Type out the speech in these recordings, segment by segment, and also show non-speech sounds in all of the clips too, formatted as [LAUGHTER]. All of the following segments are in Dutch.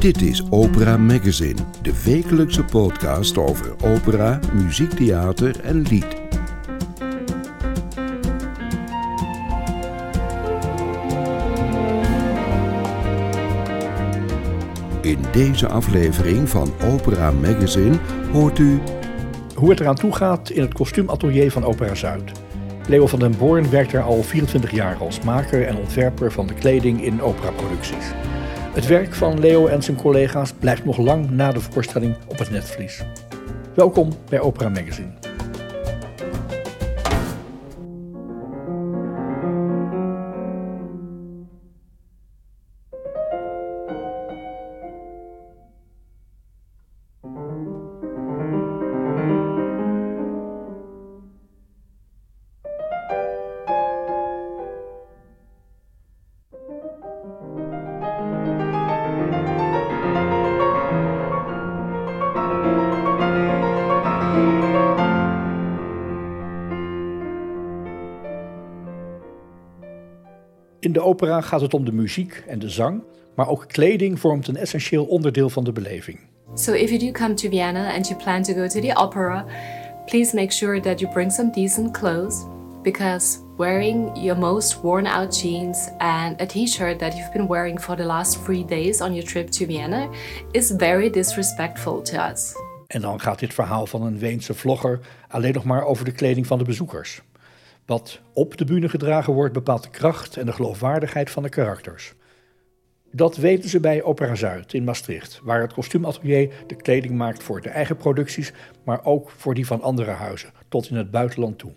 Dit is Opera Magazine, de wekelijkse podcast over opera, muziektheater en lied. Deze aflevering van Opera Magazine hoort u hoe het eraan toe gaat in het kostuumatelier van Opera Zuid. Leo van den Born werkt er al 24 jaar als maker en ontwerper van de kleding in operaproducties. Het werk van Leo en zijn collega's blijft nog lang na de voorstelling op het netvlies. Welkom bij Opera Magazine. In de opera gaat het om de muziek en de zang, maar ook kleding vormt een essentieel onderdeel van de beleving. So if you do come to Vienna and you plan to go to the opera, please make sure that you bring some decent clothes because wearing your most worn out jeans and a t-shirt that you've been wearing for the last three days on your trip to Vienna is very disrespectful to us. En dan gaat dit verhaal van een Weense vlogger alleen nog maar over de kleding van de bezoekers. Wat op de bühne gedragen wordt bepaalt de kracht en de geloofwaardigheid van de karakters. Dat weten ze bij Opera Zuid in Maastricht, waar het kostuumatelier de kleding maakt voor de eigen producties, maar ook voor die van andere huizen, tot in het buitenland toe.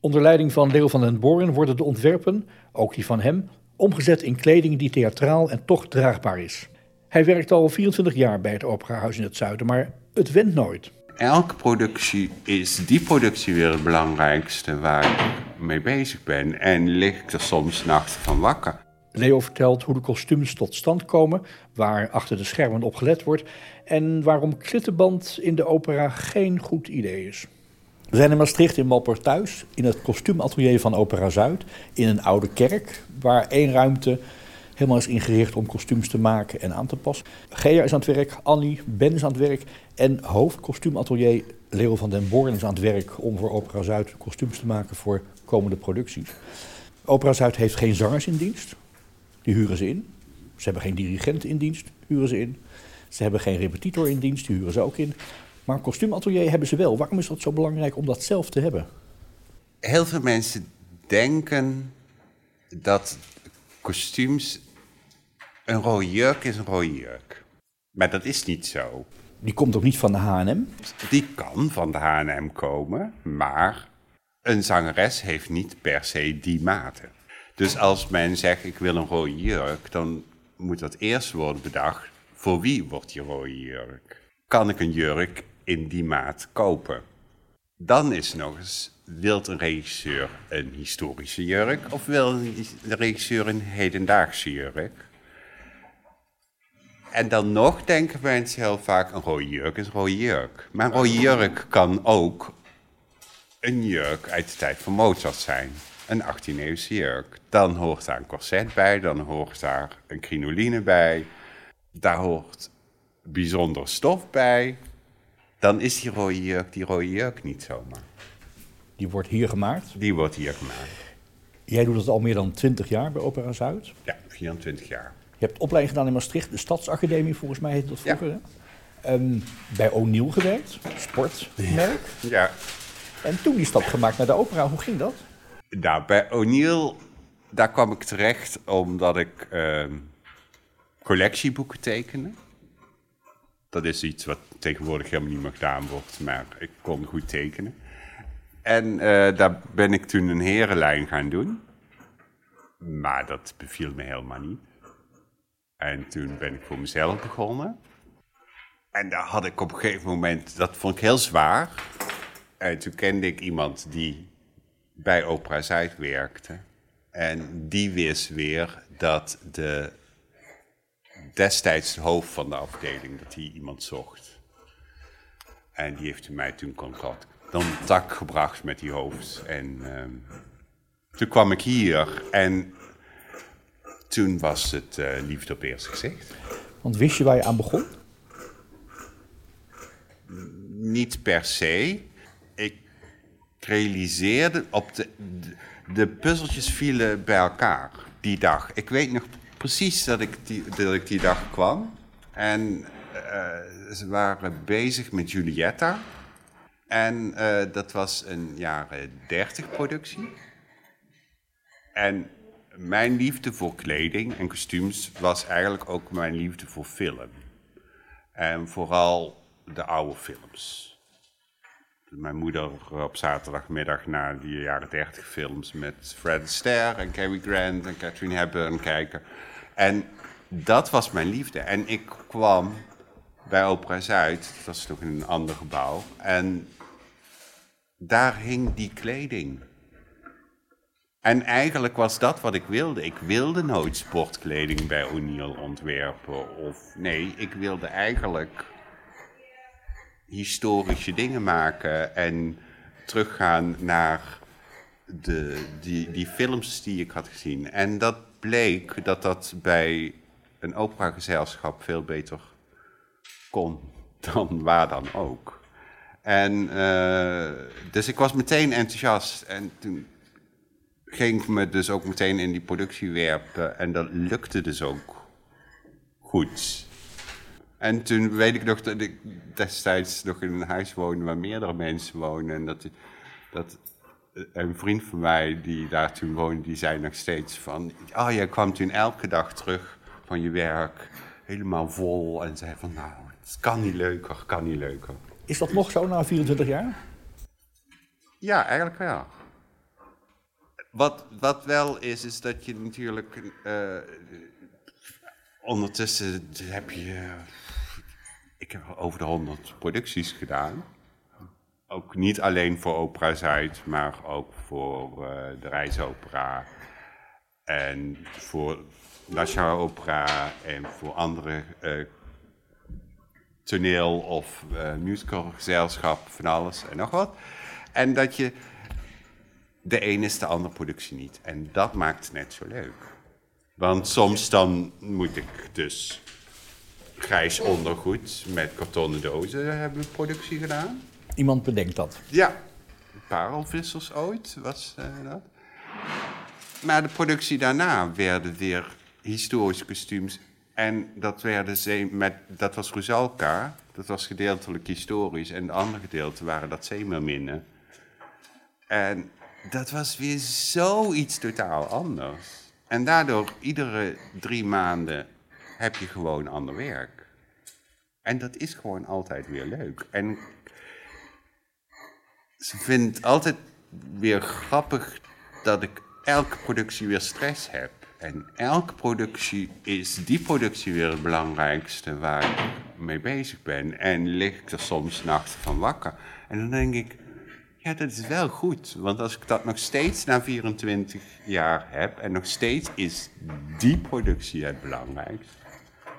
Onder leiding van Leo van den Boren worden de ontwerpen, ook die van hem, omgezet in kleding die theatraal en toch draagbaar is. Hij werkt al 24 jaar bij het Operahuis in het Zuiden, maar het went nooit elke productie is die productie weer het belangrijkste waar ik mee bezig ben. En lig ik er soms nachten van wakker. Leo vertelt hoe de kostuums tot stand komen, waar achter de schermen op gelet wordt en waarom klittenband in de opera geen goed idee is. We zijn in Maastricht in Malper thuis, in het kostuumatelier van Opera Zuid, in een oude kerk, waar één ruimte helemaal is ingericht om kostuums te maken en aan te passen. Gea is aan het werk, Annie, Ben is aan het werk en hoofdkostuumatelier Leo van den Born is aan het werk om voor Opera Zuid kostuums te maken voor komende producties. Opera Zuid heeft geen zangers in dienst, die huren ze in. Ze hebben geen dirigent in dienst, huren ze in. Ze hebben geen repetitor in dienst, die huren ze ook in. Maar een kostuumatelier hebben ze wel. Waarom is dat zo belangrijk om dat zelf te hebben? Heel veel mensen denken dat kostuums een rode jurk is een rode jurk. Maar dat is niet zo. Die komt ook niet van de H&M? Die kan van de H&M komen, maar een zangeres heeft niet per se die maten. Dus als men zegt ik wil een rode jurk, dan moet dat eerst worden bedacht. Voor wie wordt die rode jurk? Kan ik een jurk in die maat kopen? Dan is nog eens, wilt een regisseur een historische jurk of wil een regisseur een hedendaagse jurk? En dan nog denken mensen heel vaak, een rode jurk is een rode jurk. Maar een rode jurk kan ook een jurk uit de tijd van Mozart zijn. Een 18e-eeuwse jurk. Dan hoort daar een corset bij, dan hoort daar een crinoline bij. Daar hoort bijzonder stof bij. Dan is die rode jurk die rode jurk niet zomaar. Die wordt hier gemaakt? Die wordt hier gemaakt. Jij doet het al meer dan 20 jaar bij Opera Zuid? Ja, 24 jaar. Je hebt opleiding gedaan in Maastricht, de Stadsacademie volgens mij heet dat vroeger. Ja. Ehm, bij O'Neill gewerkt, sportmerk. Ja. En toen die stap gemaakt naar de opera, hoe ging dat? Nou, bij O'Neill, daar kwam ik terecht omdat ik ehm, collectieboeken tekende. Dat is iets wat tegenwoordig helemaal niet meer gedaan wordt, maar ik kon goed tekenen. En uh, daar ben ik toen een herenlijn gaan doen. Maar dat beviel me helemaal niet. En toen ben ik voor mezelf begonnen. En daar had ik op een gegeven moment, dat vond ik heel zwaar. En toen kende ik iemand die bij Opera Zuid werkte. En die wist weer dat de destijds de hoofd van de afdeling, dat hij iemand zocht. En die heeft mij toen contact, contact gebracht met die hoofd. En ehm, toen kwam ik hier en toen was het uh, liefde op eerste gezicht. Want wist je waar je aan begon? Niet per se. Ik realiseerde op de, de, puzzeltjes vielen bij elkaar die dag. Ik weet nog precies dat ik die, dat ik die dag kwam. En uh, ze waren bezig met Julietta. En uh, dat was een jaren 30 productie. En mijn liefde voor kleding en kostuums was eigenlijk ook mijn liefde voor film. En vooral de oude films. Mijn moeder op zaterdagmiddag naar die jaren 30 films met Fred Astaire en Cary Grant en Catherine Hepburn kijken. En dat was mijn liefde. En ik kwam bij Opera Zuid, dat was toch in een ander gebouw. En daar hing die kleding. En eigenlijk was dat wat ik wilde. Ik wilde nooit sportkleding bij O'Neill ontwerpen. Of nee, ik wilde eigenlijk historische dingen maken en teruggaan naar de, die, die films die ik had gezien. En dat bleek dat dat bij een operagezelschap veel beter kon dan waar dan ook. En uh, dus ik was meteen enthousiast en toen ging ik me dus ook meteen in die productie werpen en dat lukte dus ook goed. En toen weet ik nog dat ik destijds nog in een huis woonde waar meerdere mensen wonen. En dat, dat een vriend van mij die daar toen woonde, die zei nog steeds van... Oh, jij kwam toen elke dag terug van je werk, helemaal vol. En zei van, nou, het kan niet leuker, kan niet leuker. Is dat nog zo na 24 jaar? Ja, eigenlijk wel. Wat, wat wel is, is dat je natuurlijk... Uh, ondertussen heb je ik heb over de 100 producties gedaan. Ook niet alleen voor Opera Zuid, maar ook voor uh, de Reisopera. En voor Nationale Opera en voor andere uh, toneel- of uh, musicalgezelschap, van alles en nog wat. En dat je de een is de andere productie niet. En dat maakt het net zo leuk. Want soms dan moet ik dus grijs ondergoed met kartonnen dozen hebben productie gedaan. Iemand bedenkt dat? Ja, parelvissers ooit was uh, dat. Maar de productie daarna werden weer historische kostuums. En dat, werden ze met, dat was Rusalka, dat was gedeeltelijk historisch. En de andere gedeelte waren dat zeemerminnen. En dat was weer zoiets totaal anders. En daardoor, iedere drie maanden heb je gewoon ander werk. En dat is gewoon altijd weer leuk. En ze vindt altijd weer grappig dat ik elke productie weer stress heb. En elke productie is die productie weer het belangrijkste waar ik mee bezig ben. En lig ik er soms nachten van wakker. En dan denk ik, ja, dat is wel goed. Want als ik dat nog steeds na 24 jaar heb en nog steeds is die productie het belangrijkste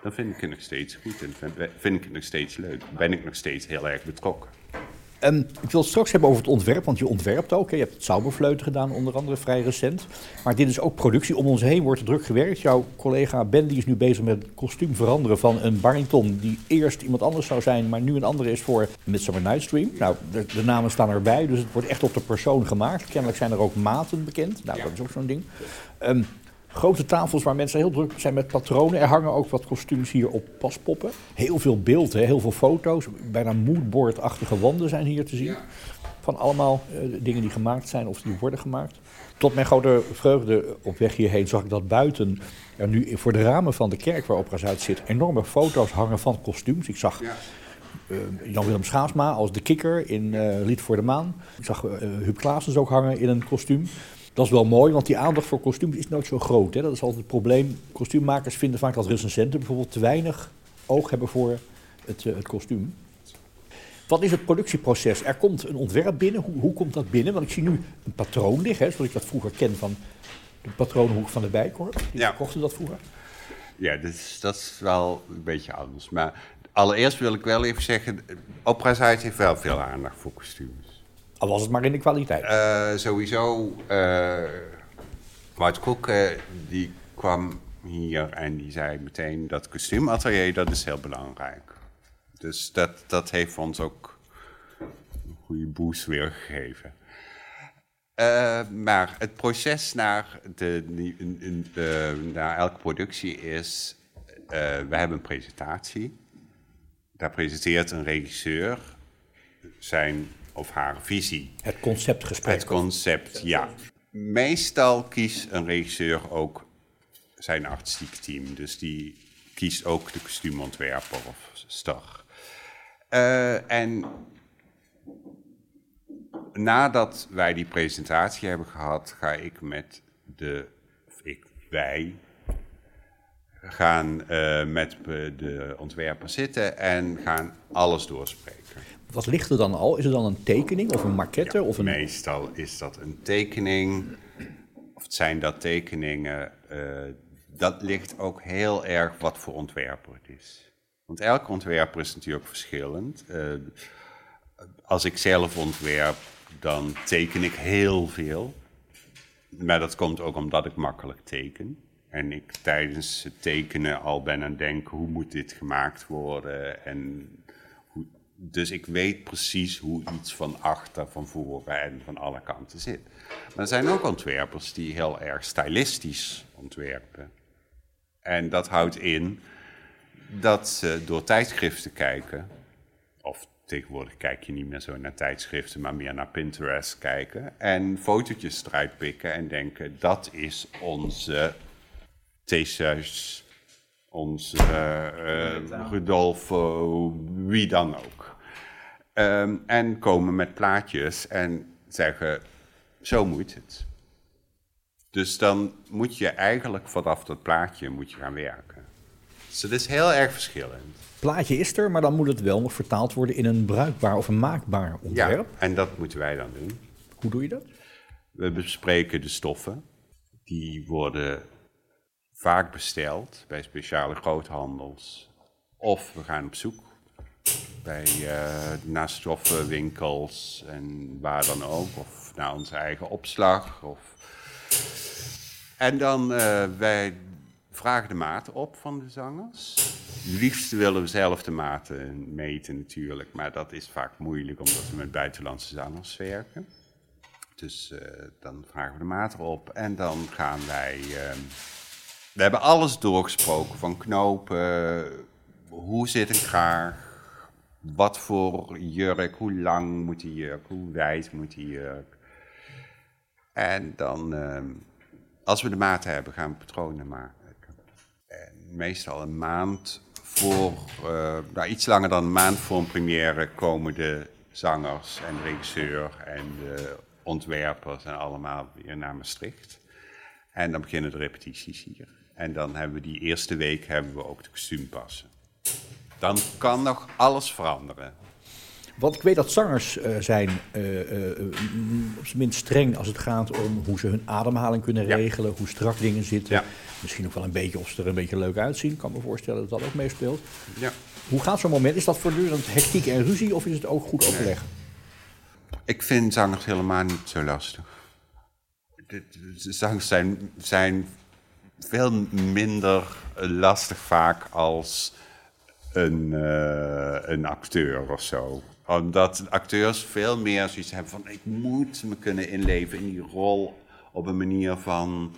dan vind ik het nog steeds goed en vind ik het nog steeds leuk. Ben ik nog steeds heel erg betrokken. Um, ik wil het straks hebben over het ontwerp, want je ontwerpt ook. Hè. Je hebt het Zauberfleuten gedaan, onder andere vrij recent. Maar dit is ook productie. Om ons heen wordt er druk gewerkt. Jouw collega Ben die is nu bezig met het kostuum veranderen van een Barrington... die eerst iemand anders zou zijn, maar nu een andere is voor Midsummer Night's Dream. Nou, de, de, namen staan erbij, dus het wordt echt op de persoon gemaakt. Kennelijk zijn er ook maten bekend. Nou, dat is ook zo'n ding. Um, Grote tafels waar mensen heel druk zijn met patronen. Er hangen ook wat kostuums hier op paspoppen. Heel veel beelden, heel veel foto's. Bijna moodboard-achtige wanden zijn hier te zien. Van allemaal uh, dingen die gemaakt zijn of die worden gemaakt. Tot mijn grote vreugde op weg hierheen zag ik dat buiten er nu voor de ramen van de kerk waar Opera Zuid zit enorme foto's hangen van kostuums. Ik zag uh, Jan-Willem Schaasma als de kikker in uh, Lied voor de Maan. Ik zag Huub Klaasens ook hangen in een kostuum. Dat is wel mooi, want die aandacht voor kostuums is nooit zo groot. Hè? Dat is altijd het probleem. Kostuummakers vinden vaak dat recensenten bijvoorbeeld te weinig oog hebben voor het, uh, het kostuum. Wat is het productieproces? Er komt een ontwerp binnen. Hoe, hoe, komt dat binnen? Want ik zie nu een patroon liggen, zoals ik dat vroeger ken van de patronenhoek van de Bijkorf. Die Ja. verkochten dat vroeger. Ja, dus dat is wel een beetje anders. Maar allereerst wil ik wel even zeggen, Opera Zuid heeft wel veel aandacht voor kostuums. Al was het maar in de kwaliteit. Eh, sowieso, eh Wout eh, die kwam hier en die zei meteen dat kostuumatelier, dat is heel belangrijk. Dus dat, dat heeft ons ook een goede boost weer gegeven. Maar het proces naar, de, in- naar elke productie is, we hebben een presentatie. Daar presenteert een regisseur zijn of haar visie. het conceptgesprek. Het concept, ja. Meestal kiest een regisseur ook zijn artistiek team. Dus die kiest ook de kostuumontwerper of star. Eh, en nadat wij die presentatie hebben gehad, ga ik met de, of ik, wij, gaan eh, met de ontwerper zitten en gaan alles doorspreken. Wat ligt er dan al? Is er dan een tekening of een maquette? of een... Meestal is dat een tekening, of zijn dat tekeningen. eh, dat ligt ook heel erg wat voor ontwerper het is. Want elke ontwerper is natuurlijk verschillend. Eh, als ik zelf ontwerp, dan teken ik heel veel. Maar dat komt ook omdat ik makkelijk teken. En ik tijdens het tekenen al ben aan het denken, hoe moet dit gemaakt worden? En dus ik weet precies hoe iets van achter, van voren en van alle kanten zit. Maar er zijn ook ontwerpers die heel erg stylistisch ontwerpen. En dat houdt in dat ze door tijdschriften kijken, of tegenwoordig kijk je niet meer zo naar tijdschriften, maar meer naar Pinterest kijken, en fotootjes eruit pikken en denken, dat is onze Theseus, onze eh, Rudolfo, wie dan ook. Ehm, en komen met plaatjes en zeggen, zo moet het. Dus dan moet je eigenlijk vanaf dat plaatje moet je gaan werken. Dus het is heel erg verschillend. Plaatje is er, maar dan moet het wel nog vertaald worden in een bruikbaar of een maakbaar Ja, ontwerp. en dat moeten wij dan doen. Hoe doe je dat? We bespreken de stoffen. Die worden vaak besteld bij speciale groothandels. Of we gaan op zoek bij uh, naar stoffenwinkels en waar dan ook. Of naar onze eigen opslag. Of... En dan uh, wij vragen de maten op van de zangers. Liefst willen we zelf de maten meten natuurlijk. Maar dat is vaak moeilijk omdat we met buitenlandse zangers werken. Dus uh, dan vragen we de maat erop en dan gaan wij. Uh, we hebben alles doorgesproken: van knopen, hoe zit een kraag, wat voor jurk, hoe lang moet die jurk, hoe wijd moet die jurk. En dan, uh, als we de maten hebben, gaan we patronen maken. En meestal een maand voor, uh, nou, iets langer dan een maand voor een première komen de zangers en de regisseur en de ontwerpers en allemaal weer naar Maastricht. En dan beginnen de repetities hier. En dan hebben we die eerste week hebben we ook de kostuumpassen. Dan kan nog alles veranderen. Want ik weet dat zangers uh, zijn uh, uh, op zijn minst streng als het gaat om hoe ze hun ademhaling kunnen Ja. regelen, hoe strak dingen zitten. Ja. Misschien ook wel een beetje of ze er een beetje leuk uitzien. Ik kan me voorstellen dat dat ook meespeelt. Ja. Hoe gaat zo'n moment? Is dat voortdurend hectiek en ruzie of is het ook goed overleg? Ik vind zangers helemaal niet zo lastig. De, de- de zangers zijn, zijn veel minder lastig vaak als een, eh, een acteur of zo. Omdat acteurs veel meer zoiets hebben van... ik moet me kunnen inleven in die rol op een manier van...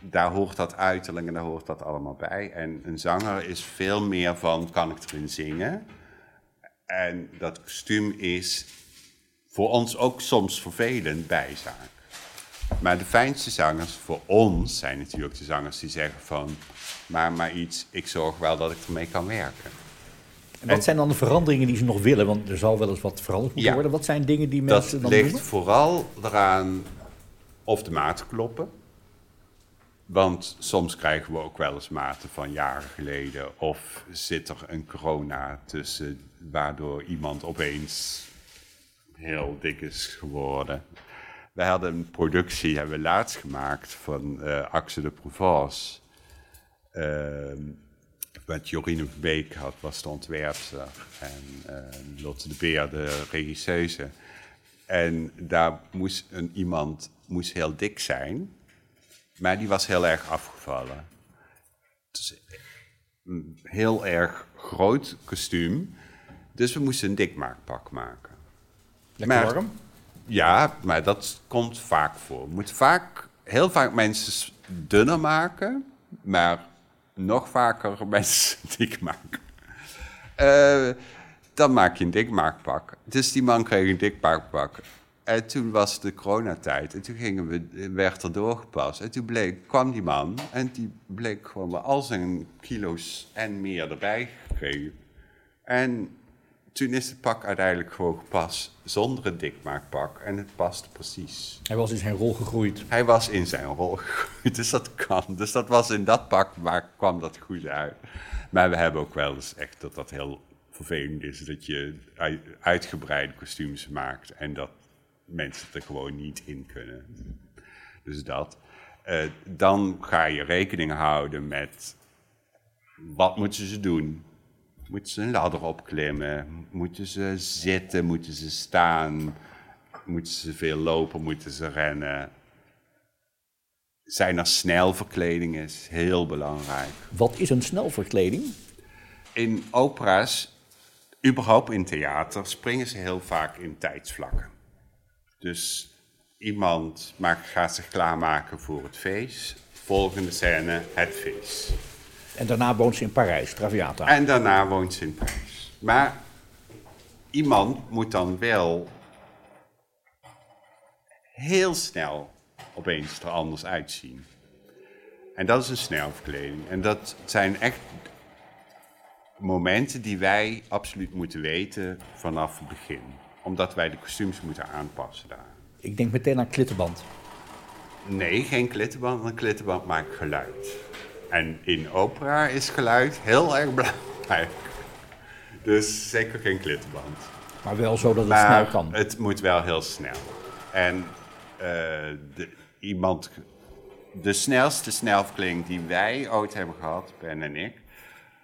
daar hoort dat uiterlijk en daar hoort dat allemaal bij. En een zanger is veel meer van, kan ik erin zingen? En dat kostuum is voor ons ook soms vervelend bijzaak. Maar de fijnste zangers voor ons zijn natuurlijk de zangers die zeggen van... maar maar iets, ik zorg wel dat ik ermee kan werken. En wat zijn dan de veranderingen die ze nog willen? Want er zal wel eens wat veranderd moeten Ja. worden. Wat zijn dingen die Dat mensen dan ligt doen? vooral eraan of de maten kloppen. Want soms krijgen we ook wel eens maten van jaren geleden. Of zit er een corona tussen, waardoor iemand opeens heel dik is geworden. wij hadden een productie, hebben we laatst gemaakt van uh, Axel de Provence. Uh, met Jorine Beek had, was de ontwerpster en uh, Lotte de Beer de regisseuse. En daar moest een, iemand moest heel dik zijn, maar die was heel erg afgevallen. Dus een heel erg groot kostuum, dus we moesten een dikmaakpak maken. Lekker maar, warm? Ja, maar dat komt vaak voor. Je moet vaak, heel vaak mensen dunner maken, maar nog vaker [LAUGHS] mensen dik maken. Uh, dan maak je een dikmaakpak. Dus die man kreeg een dikmaakpak. En toen was de coronatijd. En toen gingen we, werd er doorgepast. En toen bleek, kwam die man. En die bleek gewoon al zijn kilo's en meer erbij gekregen. En toen is het pak uiteindelijk gewoon gepast zonder een dikmaakpak. En het past precies. Hij was in zijn rol gegroeid. Hij was in zijn rol gegroeid, [LAUGHS] dus dat kan. Dus dat was in dat pak, maar kwam dat goed uit. Maar we hebben ook wel eens echt dat dat heel vervelend is. Dat je uitgebreide kostuums maakt en dat mensen er gewoon niet in kunnen. Dus dat. Uh, dan ga je rekening houden met wat moeten ze doen Moeten ze een ladder opklimmen? Moeten ze zitten? Moeten ze staan? Moeten ze veel lopen? Moeten ze rennen? Zijn er snelverkledingen? Is heel belangrijk. Wat is een snelverkleding? In opera's, überhaupt in theater, springen ze heel vaak in tijdsvlakken. Dus iemand maakt, gaat zich klaarmaken voor het feest. Volgende scène, het feest. En daarna woont ze in Parijs, Traviata. En daarna woont ze in Parijs. Maar iemand moet dan wel heel snel opeens er anders uitzien. En dat is een snelverkleding. En dat zijn echt momenten die wij absoluut moeten weten vanaf het begin. Omdat wij de kostuums moeten aanpassen daar. Ik denk meteen aan klittenband. Nee, geen klittenband. Een klittenband maakt geluid. En in opera is geluid heel erg belangrijk. Dus zeker geen klittenband. Maar wel zo dat het snel kan. Het moet wel heel snel. En uh, de, iemand, de snelste snelverkleding die wij ooit hebben gehad, Ben en ik,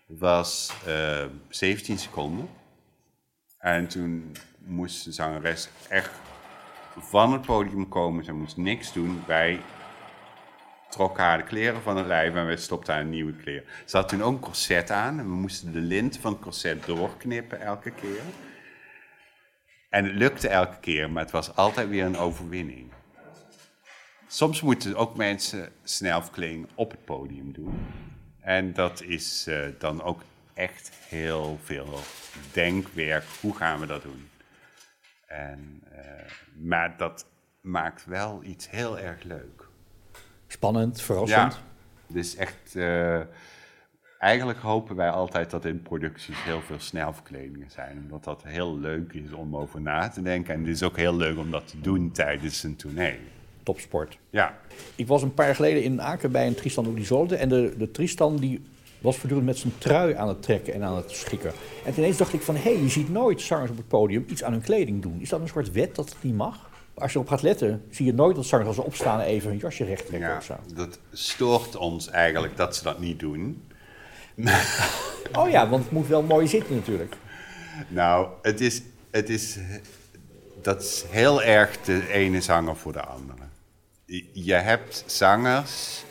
was uh, eh, 17 seconden. En toen moest de zangeres echt van het podium komen. Ze moest niks doen. Wij trok haar de kleren van het lijf en we stopten haar een nieuwe kleren. Ze had toen ook een corset aan en we moesten de lint van het corset doorknippen elke keer. En het lukte elke keer, maar het was altijd weer een overwinning. Soms moeten ook mensen snelverkleding op het podium doen. En dat is uh, dan ook echt heel veel denkwerk. Hoe gaan we dat doen? En, uh, maar dat maakt wel iets heel erg leuk. Spannend, verrassend. Ja, dus echt... Uh, eigenlijk hopen wij altijd dat in producties heel veel snelverkledingen zijn. Omdat dat heel leuk is om over na te denken. En het is ook heel leuk om dat te doen tijdens een tournee. Topsport. Ja. Ik was een paar jaar geleden in Aken bij een Tristan Isolde. En de, de Tristan die was voortdurend met zijn trui aan het trekken en aan het schikken. En ineens dacht ik van, hé, hey, je ziet nooit zangers op het podium iets aan hun kleding doen. Is dat een soort wet dat het niet mag? Als je op gaat letten, zie je nooit dat zangers als ze opstaan even hun jasje recht trekken ja, of zo. Dat stoort ons eigenlijk dat ze dat niet doen. [LAUGHS] oh ja, want het moet wel mooi zitten natuurlijk. Nou, het is, het is, dat is heel erg de ene zanger voor de andere. Je hebt zangers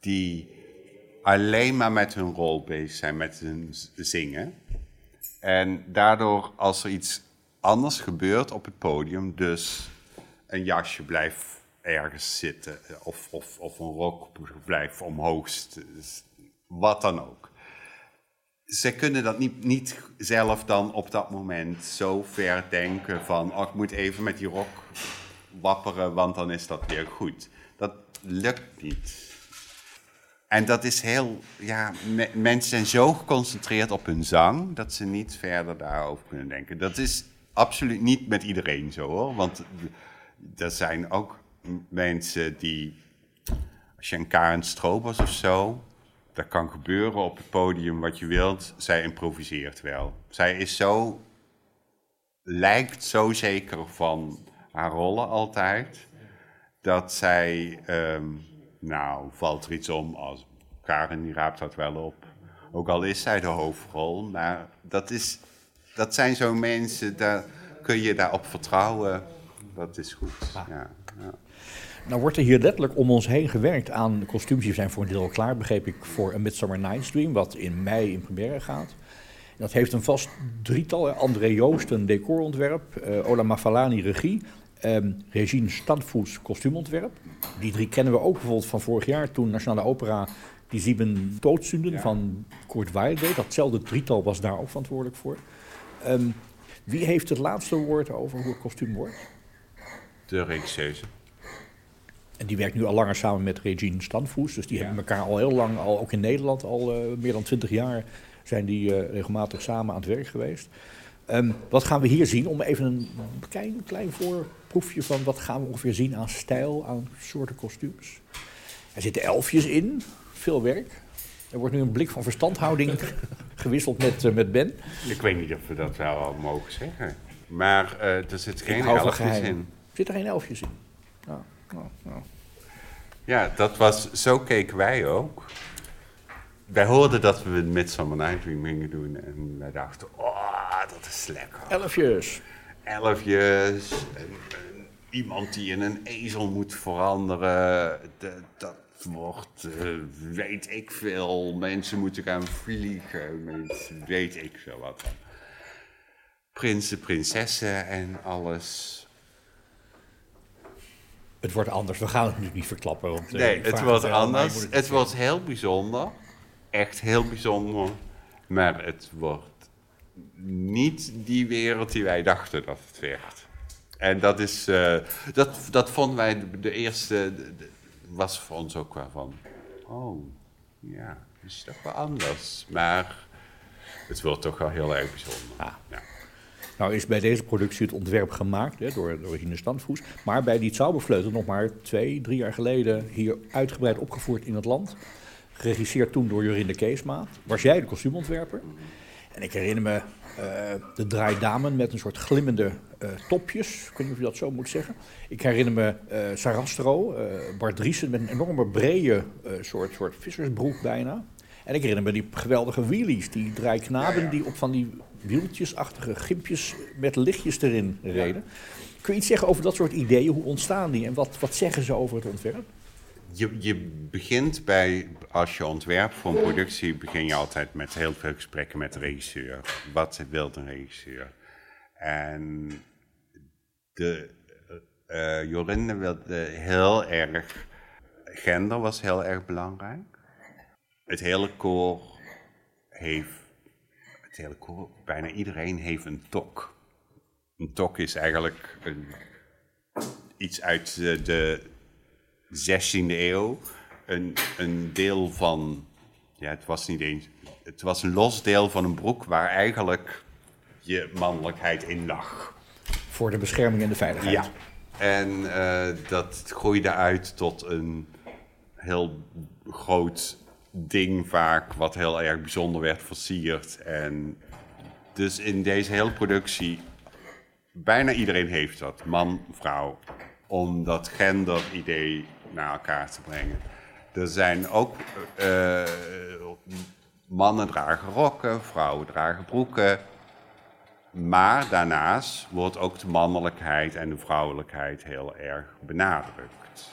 die alleen maar met hun rol bezig zijn, met hun zingen. En daardoor, als er iets anders gebeurt op het podium, dus een jasje blijft ergens zitten. Of, of, of een rok blijft omhoog. Wat dan ook. Ze kunnen dat niet, niet zelf dan op dat moment zo ver denken van... Oh, ik moet even met die rok wapperen, want dan is dat weer goed. Dat lukt niet. En dat is heel, ja, mensen zijn zo geconcentreerd op hun zang dat ze niet verder daarover kunnen denken. Dat is absoluut niet met iedereen zo hoor. Want er zijn ook mensen die, als je een Karen Strobers of zo, dat kan gebeuren op het podium wat je wilt, zij improviseert wel. Zij is zo, lijkt zo zeker van haar rollen altijd. dat zij, ehm, nou, valt er iets om als Karen, die raapt dat wel op. Ook al is zij de hoofdrol, maar dat, is, dat zijn zo'n mensen, daar kun je daarop vertrouwen. Dat is goed. Ja, ja. Nou wordt er hier letterlijk om ons heen gewerkt aan kostuums. Die zijn voor een deel klaar, begreep ik, voor een Midsummer Night's Dream, wat in mei in première gaat. Dat heeft een vast drietal. André Joost, een decorontwerp. Uh, Ola Mafalani, regie. Um, Regine Standvoets, kostuumontwerp. Die drie kennen we ook bijvoorbeeld van vorig jaar toen Nationale Opera die Sieben Toodzunden van Kurt Weill deed. Datzelfde drietal was daar ook verantwoordelijk voor. Um, wie heeft het laatste woord over hoe het kostuum wordt? De regisseuse. En die werkt nu al langer samen met Regine Standvoets. Dus die hebben elkaar al heel lang, al, ook in Nederland, al uh, meer dan twintig jaar zijn die uh, regelmatig samen aan het werk geweest. Um, wat gaan we hier zien? Om even een klein, klein voorproefje van wat gaan we ongeveer zien aan stijl, aan soorten kostuums. Er zitten elfjes in, veel werk. Er wordt nu een blik van verstandhouding [LAUGHS] gewisseld met, uh, met Ben. Ik weet niet of we dat wel mogen zeggen. Maar uh, er zit geen elfjes in. Zit er geen elfjes in? Nou, nou, nou. Ja, dat was, zo keken wij ook. Wij hoorden dat we Midsummer Night Dream gingen doen en wij dachten, oh, dat is lekker. Elfjes. Elfjes. En, en iemand die in een ezel moet veranderen. De, dat wordt, uh, weet ik veel. Mensen moeten gaan vliegen. Met, weet ik veel wat. Prinsen, prinsessen en alles. Het wordt anders. We gaan het nu niet verklappen. Want, nee, het wordt anders. Het, het wordt heel bijzonder. Echt heel bijzonder. Maar het wordt niet die wereld die wij dachten dat het werd. En dat is, uh, dat, dat vonden wij de, de eerste, de, de, was voor ons ook wel van, oh, ja, het is toch wel anders. Maar het wordt toch wel heel erg bijzonder. Ah. Ja. Nou is bij deze productie het ontwerp gemaakt hè, door, door Hine Standvoes. Maar bij die Zauberfleuten nog maar twee, drie jaar geleden hier uitgebreid opgevoerd in het land. Geregisseerd toen door Jorinde Keesmaat. Was jij de kostuumontwerper? En ik herinner me uh, de draaidamen met een soort glimmende uh, topjes. Ik weet niet of je dat zo moet zeggen. Ik herinner me uh, Sarastro, Bart Driessen met een enorme brede soort, soort vissersbroek bijna. En ik herinner me die geweldige wheelies, die draaiknaben die op van die wieltjesachtige gimpjes met lichtjes erin reden. Kun je iets zeggen over dat soort ideeën? Hoe ontstaan die en wat, wat zeggen ze over het ontwerp? Je, je begint bij, als je ontwerpt voor een productie, begin je altijd met heel veel gesprekken met de regisseur. Wat wil een regisseur? En de, uh, Jorinde wilde heel erg, gender was heel erg belangrijk. Het hele koor heeft, het hele koor, bijna iedereen heeft een tok. Een tok is eigenlijk een, iets uit de, de 16e eeuw. Een, een deel van, ja, het was niet eens, het was een los deel van een broek waar eigenlijk je mannelijkheid in lag. Voor de bescherming en de veiligheid. Ja. En uh, dat groeide uit tot een heel groot ding vaak, wat heel erg bijzonder werd versierd. En dus in deze hele productie, bijna iedereen heeft dat, man, vrouw, om dat genderidee naar elkaar te brengen. Er zijn ook uh, mannen dragen rokken, vrouwen dragen broeken. Maar daarnaast wordt ook de mannelijkheid en de vrouwelijkheid heel erg benadrukt.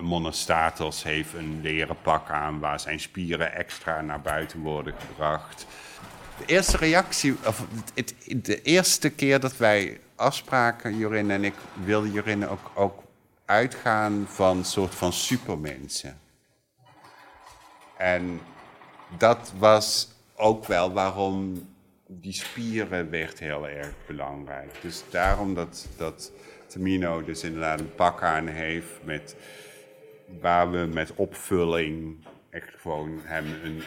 Monostatos heeft een leren pak aan waar zijn spieren extra naar buiten worden gebracht. De eerste reactie, of de eerste keer dat wij afspraken, Jorin en ik, wilde Jorin ook, ook uitgaan van een soort van supermensen. En dat was ook wel waarom die spieren werd heel erg belangrijk. Dus daarom dat, dat Tamino dus inderdaad een pak aan heeft met, waar we met opvulling echt gewoon hem een,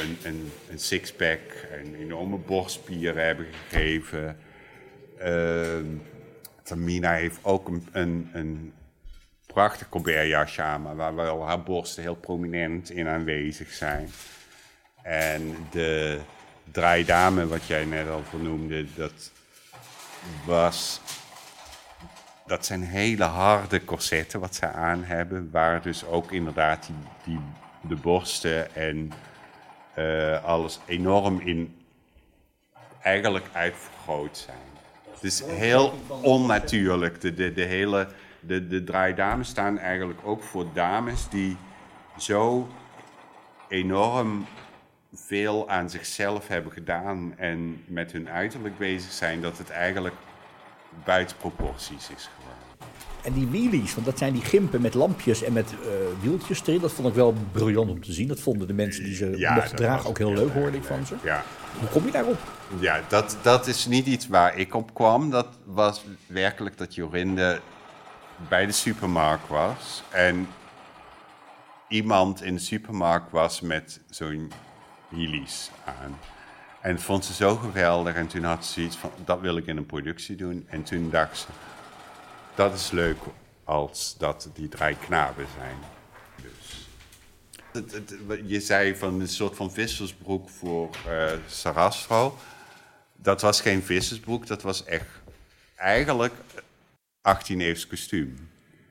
een, een, een sixpack en enorme borstspieren hebben gegeven. Uh, Tamina heeft ook een, een, prachtig colbertjasje aan, waar wel haar borsten heel prominent in aanwezig zijn. En de draaidame, wat jij net al vernoemde, dat was dat zijn hele harde corsetten wat ze aan hebben, waar dus ook inderdaad die, die de borsten en eh, alles enorm in eigenlijk uitvergroot zijn. Het is heel onnatuurlijk. De, de, de hele de, de draaidames staan eigenlijk ook voor dames die zo enorm veel aan zichzelf hebben gedaan en met hun uiterlijk bezig zijn, dat het eigenlijk buiten proporties is geworden. En die wheelies, want dat zijn die gimpen met lampjes en met uh, wieltjes erin. Dat vond ik wel briljant om te zien. Dat vonden de mensen die ze ja, mochten dragen ook heel leuk, hoorde ik van ze. Ja. Hoe kom je daarop? Ja, dat, dat is niet iets waar ik op kwam. Dat was werkelijk dat Jorinde bij de supermarkt was. En iemand in de supermarkt was met zo'n heelys aan. En vond ze zo geweldig. En toen had ze iets van, dat wil ik in een productie doen. En toen dacht ze, dat is leuk als dat die drie knaben zijn. Dus. Je zei van een soort van vissersbroek voor uh, Sarastro. Dat was geen vissersbroek, dat was echt eigenlijk 18 eeuws kostuum.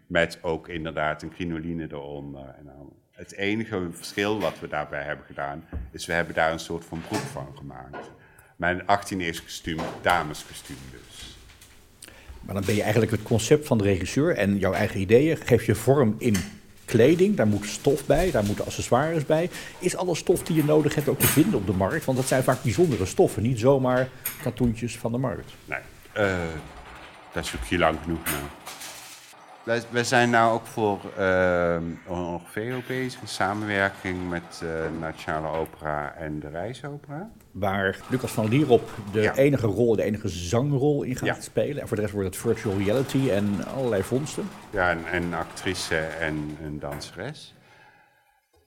Met ook inderdaad een crinoline eronder. En het enige verschil wat we daarbij hebben gedaan, is we hebben daar een soort van broek van gemaakt. Mijn 18 eeuws kostuum, dameskostuum dus. Maar dan ben je eigenlijk het concept van de regisseur en jouw eigen ideeën, geef je vorm in kleding, daar moet stof bij, daar moeten accessoires bij. Is alle stof die je nodig hebt ook te vinden op de markt? Want dat zijn vaak bijzondere stoffen, niet zomaar katoentjes van de markt. Nee, uh, daar zoek je lang genoeg naar. Wij, wij zijn nou ook voor uh, Orfeo bezig, in samenwerking met uh, Nationale Opera en de Reisopera. Waar Lucas van Lierop de enige rol, de enige zangrol in gaat spelen. En voor de rest wordt het virtual reality en allerlei vondsten. Ja, en, en actrice en een danseres.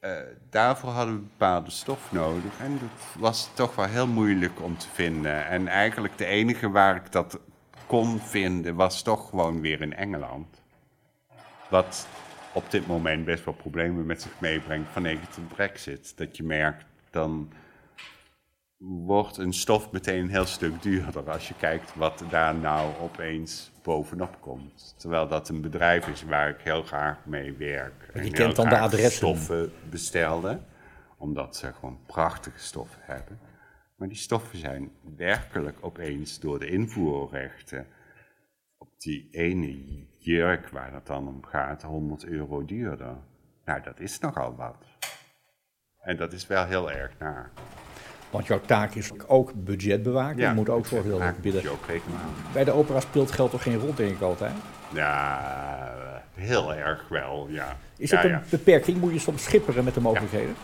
Uh, daarvoor hadden we bepaalde stof nodig en dat was toch wel heel moeilijk om te vinden. En eigenlijk de enige waar ik dat kon vinden was toch gewoon weer in Engeland. Wat op dit moment best wel problemen met zich meebrengt vanwege de brexit. Dat je merkt, dan wordt een stof meteen een heel stuk duurder als je kijkt wat daar nou opeens bovenop komt. Terwijl dat een bedrijf is waar ik heel graag mee werk. En je kent dan de adressen. stoffen bestelde, omdat ze gewoon prachtige stoffen hebben. Maar die stoffen zijn werkelijk opeens door de invoerrechten op die ene jurk waar het dan om gaat 100 euro duurder. Nou, dat is nogal wat. En dat is wel heel erg naar. Want jouw taak is ook budgetbewaken. Ja, je moet ook zorgen dat het. Ook Bij de opera speelt geld toch geen rol, denk ik altijd? Ja, heel erg wel, ja. Is het een beperking? Moet je soms schipperen met de mogelijkheden?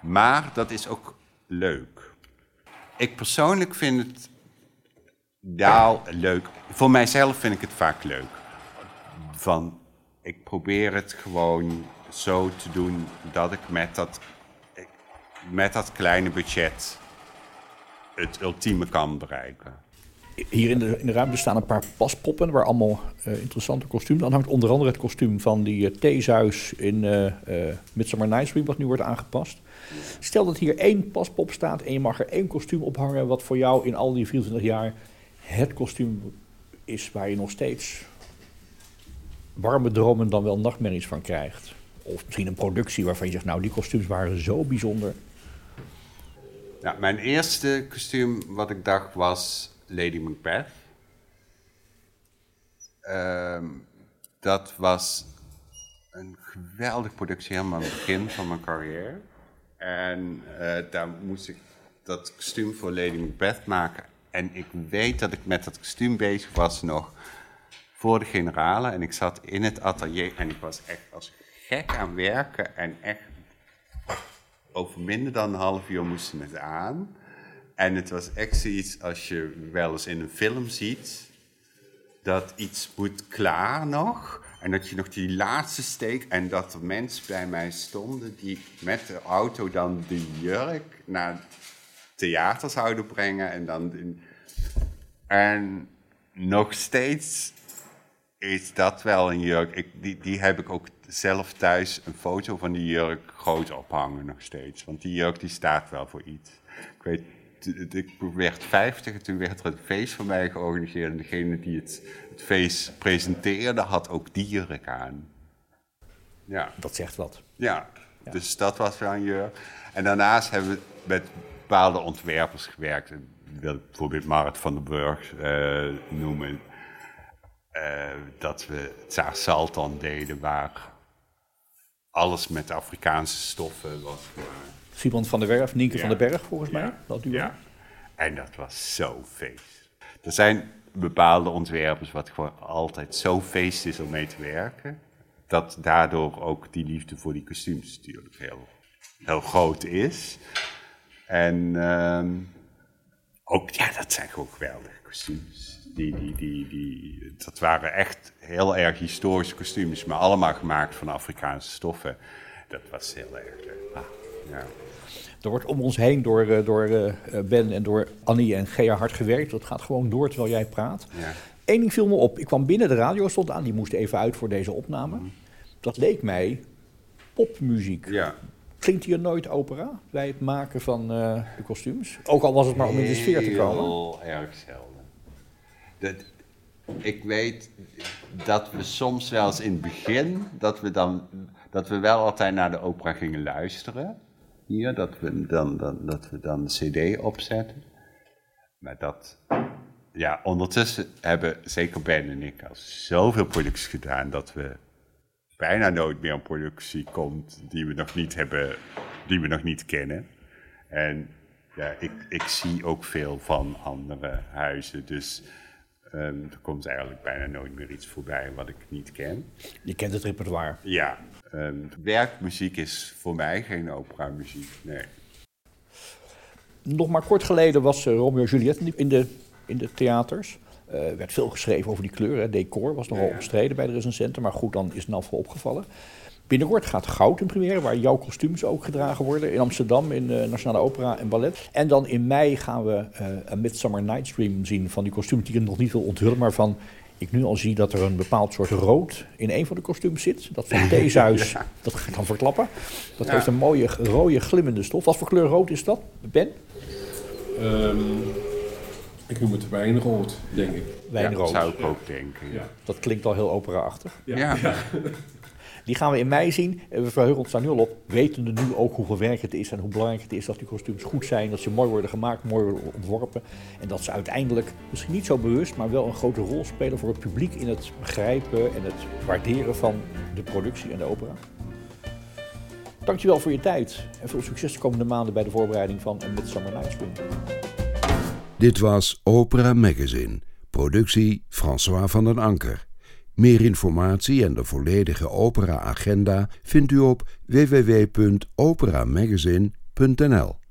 Maar dat is ook leuk. Ik persoonlijk vind het nou leuk. Voor mijzelf vind ik het vaak leuk. Van, ik probeer het gewoon zo te doen dat ik met dat, met dat kleine budget het ultieme kan bereiken. Hier in de, in de ruimte staan een paar paspoppen waar allemaal uh, interessante kostuums aan hangt. Onder andere het kostuum van die uh, in uh, Midsummer Night's Dream, wat nu wordt aangepast. Stel dat hier één paspop staat en je mag er één kostuum ophangen wat voor jou in al die 24 jaar het kostuum is waar je nog steeds warme dromen dan wel nachtmerries van krijgt. Of misschien een productie waarvan je zegt, nou die kostuums waren zo bijzonder. Ja, mijn eerste kostuum wat ik dacht was Lady Macbeth. Ehm, dat was een geweldige productie helemaal aan het begin van mijn carrière. En uh, daar moest ik dat kostuum voor Lady Macbeth maken. En ik weet dat ik met dat kostuum bezig was nog voor de generale. En ik zat in het atelier en ik was echt als gek aan werken. En echt over minder dan een half uur moesten het aan. En het was echt zoiets als je wel eens in een film ziet. Dat iets moet klaar nog. En dat je nog die laatste steek. En dat er mensen bij mij stonden die met de auto dan de jurk naar theater zouden brengen. En dan. En nog steeds is dat wel een jurk. Ik, die, die heb ik ook zelf thuis een foto van die jurk groot ophangen nog steeds. Want die jurk die staat wel voor iets. Ik weet, ik werd 50 en toen werd er een feest voor mij georganiseerd. En degene die het, het feest presenteerde had ook dieren aan. Ja. Dat zegt wat. Ja, dus dat was wel een jeur. En daarnaast hebben we met bepaalde ontwerpers gewerkt. Ik wil bijvoorbeeld Marit van den Burg eh, noemen. Eh, dat we het Zaar Saltan deden, waar alles met Afrikaanse stoffen was gemaakt. Simon van der Werf, Nienke Ja. van den Berg volgens mij. Dat u Ja. En dat was zo feest. Er zijn bepaalde ontwerpers wat gewoon altijd zo feest is om mee te werken. Dat daardoor ook die liefde voor die kostuums natuurlijk heel, heel groot is. En ehm, ook, ja, dat zijn gewoon geweldige kostuums. Die, die, die, die, dat waren echt heel erg historische kostuums, maar allemaal gemaakt van Afrikaanse stoffen. Dat was heel erg leuk. Ja. Er wordt om ons heen door, eh, door eh, Ben en door Annie en Gea hard gewerkt. Dat gaat gewoon door terwijl jij praat. Ja. Eén ding viel me op. Ik kwam binnen, de radio stond aan. Die moest even uit voor deze opname. Dat leek mij popmuziek. ja. Klinkt hier nooit opera bij het maken van eh, de kostuums? Ook al was het maar om in de sfeer te komen. Heel erg zelden. Dat, ik weet dat we soms wel eens in het begin, dat we dan, dat we wel altijd naar de opera gingen luisteren. Hier, dat we dan, dan, dat we dan de cd opzetten. Maar dat, ja, ondertussen hebben zeker Ben en ik al zoveel producties gedaan, dat we bijna nooit meer een productie komt die we nog niet hebben, die we nog niet kennen. En ja, ik, ik zie ook veel van andere huizen, dus ehm, er komt eigenlijk bijna nooit meer iets voorbij wat ik niet ken. Je kent het repertoire. Ja, ehm, werkmuziek is voor mij geen opera-muziek, nee. Nog maar kort geleden was eh, Romeo en Juliet in de, in de, theaters. Eh, Er werd veel geschreven over die kleuren. Het decor was nogal Ja. omstreden bij de recensenten. Maar goed, dan is het nou voor opgevallen. Binnenkort gaat Goud in première, waar jouw kostuums ook gedragen worden. In Amsterdam, in de Nationale Opera en Ballet. En dan in mei gaan we eh een Midsummer Night's Dream zien van die kostuums die ik nog niet wil onthullen. Maar van, ik nu al zie dat er een bepaald soort rood in een van de kostuums zit. Dat van [LAUGHS] Theeshuis, Ja. dat ga ik dan verklappen. Dat Ja. heeft een mooie rode glimmende stof. Wat voor kleur rood is dat, Ben? Ehm, ik noem het wijnrood, denk ik. Wijnrood. Ja, zou ik ook denken. Ja. Dat klinkt al heel opera-achtig. Ja. [LAUGHS] Die gaan we in mei zien. En we verheugen ons daar nu al op. Wetende nu ook hoeveel werk het is en hoe belangrijk het is dat die kostuums goed zijn. Dat ze mooi worden gemaakt, mooi worden ontworpen. En dat ze uiteindelijk, misschien niet zo bewust, maar wel een grote rol spelen voor het publiek in het begrijpen en het waarderen van de productie en de opera. Dankjewel voor je tijd en veel succes de komende maanden bij de voorbereiding van een Midsummer Night's. Dit was Opera Magazine, productie François van den Anker. Meer informatie en de volledige opera-agenda vindt u op www.operamagazine.nl.